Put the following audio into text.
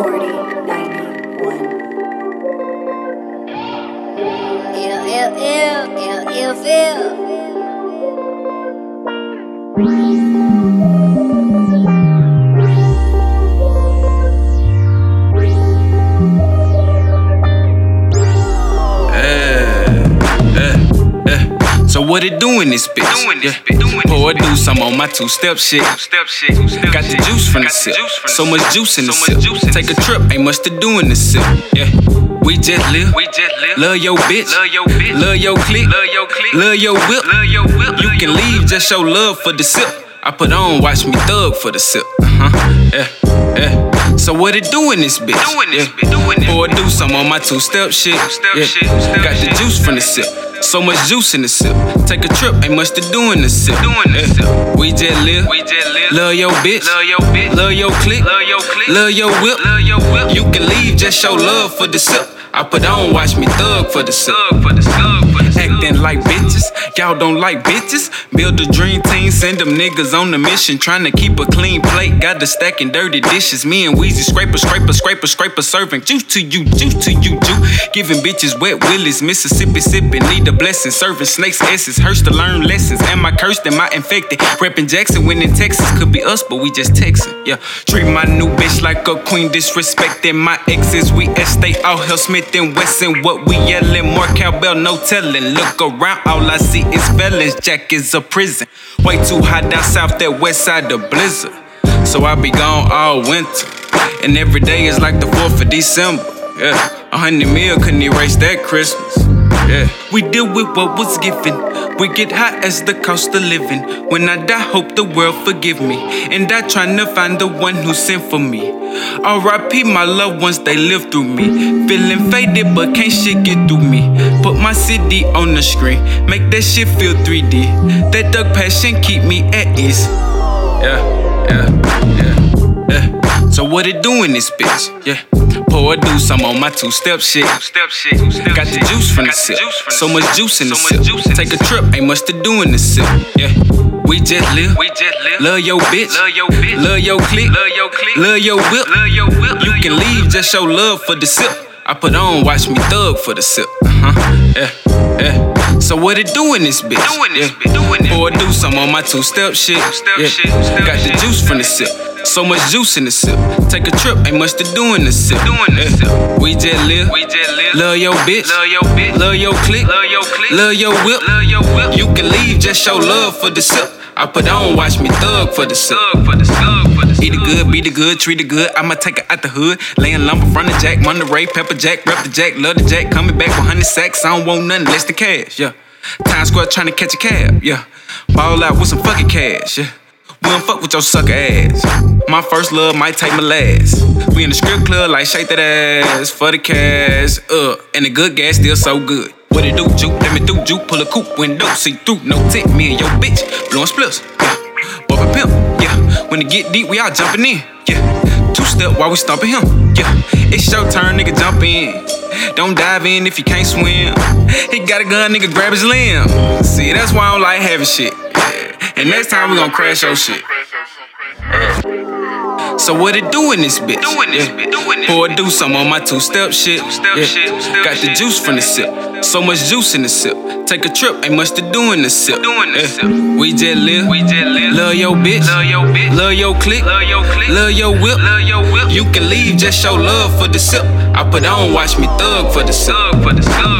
Gordy what it doing this bitch? Doing this bitch, doing Pour a deuce, I'm on my two-step shit. Step shit. Step Got the juice from the sip. juice from the So much juice in the sip. in Take a trip, ain't much to do in the sip. Yeah. We just live. We just live. Love your bitch. Love your bitch. Love your clique. Love your clique. Love your whip. Love your whip. You can leave, just show love for the sip. I put on, watch me thug for the sip. Uh-huh. Yeah, yeah. So what it doing this bitch? Doing this yeah. bitch, doing this Pour a deuce, I'm on my two-step shit. Two-step yeah. shit, two-step Got the juice from the sip. So much juice in the sip. Take a trip, ain't much to do in the sip. Doing the sip. Eh, we just live. We just live. Love your bitch. Love your bitch. Love your clique. Love your clique. Love your whip. Love your whip. You can leave, just show love for the sip. I put on, watch me thug for the sip. Thug for the the Acting like bitches, y'all don't like bitches. Build a dream team, send them niggas on the mission. Trying to keep a clean plate, got the stacking dirty dishes. Me and Weezy scraper, scraper, scraper, scraper, serving juice to you, juice to you, juice. Giving bitches wet willies, Mississippi sipping, need a blessing. Serving snakes, S's, hurts to learn lessons. Am I cursed? Am I infected? Reppin' Jackson, when in Texas, could be us, but we just texting. Yeah, treat my new bitch like a queen, disrespecting my exes. We estate all hell Smith and Wesson. What we yelling? More cowbell, no telling. Look around, all I see is felons. Jack is a prison. Way too hot down south, that west side, the blizzard. So I be gone all winter. And every day is like the 4th of December. Yeah, a hundred mil couldn't erase that Christmas. Yeah, we deal with what was given. We get high as the cost of living. When I die, hope the world forgive me. And I tryna find the one who sent for me. R.I.P. my loved ones, they live through me. Feeling faded, but can't shit get through me. Put my CD on the screen, make that shit feel 3D. That dark passion keep me at ease. Yeah. So what it doing this bitch? Yeah. Pour a deuce, I'm on my two-step shit. Step shit. Step Got the juice from the sip. juice from the So much juice in the So sip. much juice in the Take a trip, ain't much to do in the sip. Yeah. We just live. We just live. Love your bitch. Love your bitch. Love your clique. Love your clique. Love your whip. Love your whip. You can leave, just show love for the sip. I put on, watch me thug for the sip. Uh-huh. Yeah, yeah. So what it doing this bitch? Doing this yeah. bitch, doing this Pour a bitch. deuce, I'm on my two-step shit. Two-step yeah. shit, two-step Got the juice from the sip. So much juice in the sip. Take a trip, ain't much to do in the sip. Doing the Yeah. We just live. We just live. Love your bitch. Love your bitch. Love your clique. Love your clique. Love your whip. Love your whip. You can leave, just show love for the sip. I put on, watch me thug for the sip. Thug for the thug for the Eat it good, beat it good, treat the good. I'ma take it out the hood. Laying lumber front of Jack, Monterey, Pepper Jack, rep the Jack, love the Jack. Coming back with 100 sacks. I don't want nothing less than cash, yeah. Times Square trying to catch a cab, yeah. Ball out with some fucking cash, yeah. We don't fuck with your sucker ass. My first love might take my last. We in the strip club like shake that ass for the cash, uh. And the good gas still so good. What it do, juke? Let me do, juke. Pull a coupe window, see through, no tint. Me and your bitch blowing spliffs, yeah. a pimp, yeah. When it get deep, we all jumping in, yeah. Two step while we stomping him, yeah. It's your turn, nigga, jump in. Don't dive in if you can't swim. He got a gun, nigga, grab his limb. See, that's why I don't like having shit. Yeah. And next time we gon' crash your shit. So what it do in this bitch? Doing this bitch, doing this Pour bitch. deuce, on my two-step shit. Two-step shit, two-step Got the juice from the sip. So much juice in the sip. Take a trip, ain't much to do in the sip. Doing the Yeah. sip. We just live. We just live. Love your bitch. Love your bitch. Love your clique. Love your clique. Love your whip. Love your whip. You can leave, just show love for the sip. I put on, watch me thug for the sip. Thug for the thug